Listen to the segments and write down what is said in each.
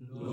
No.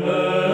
remember.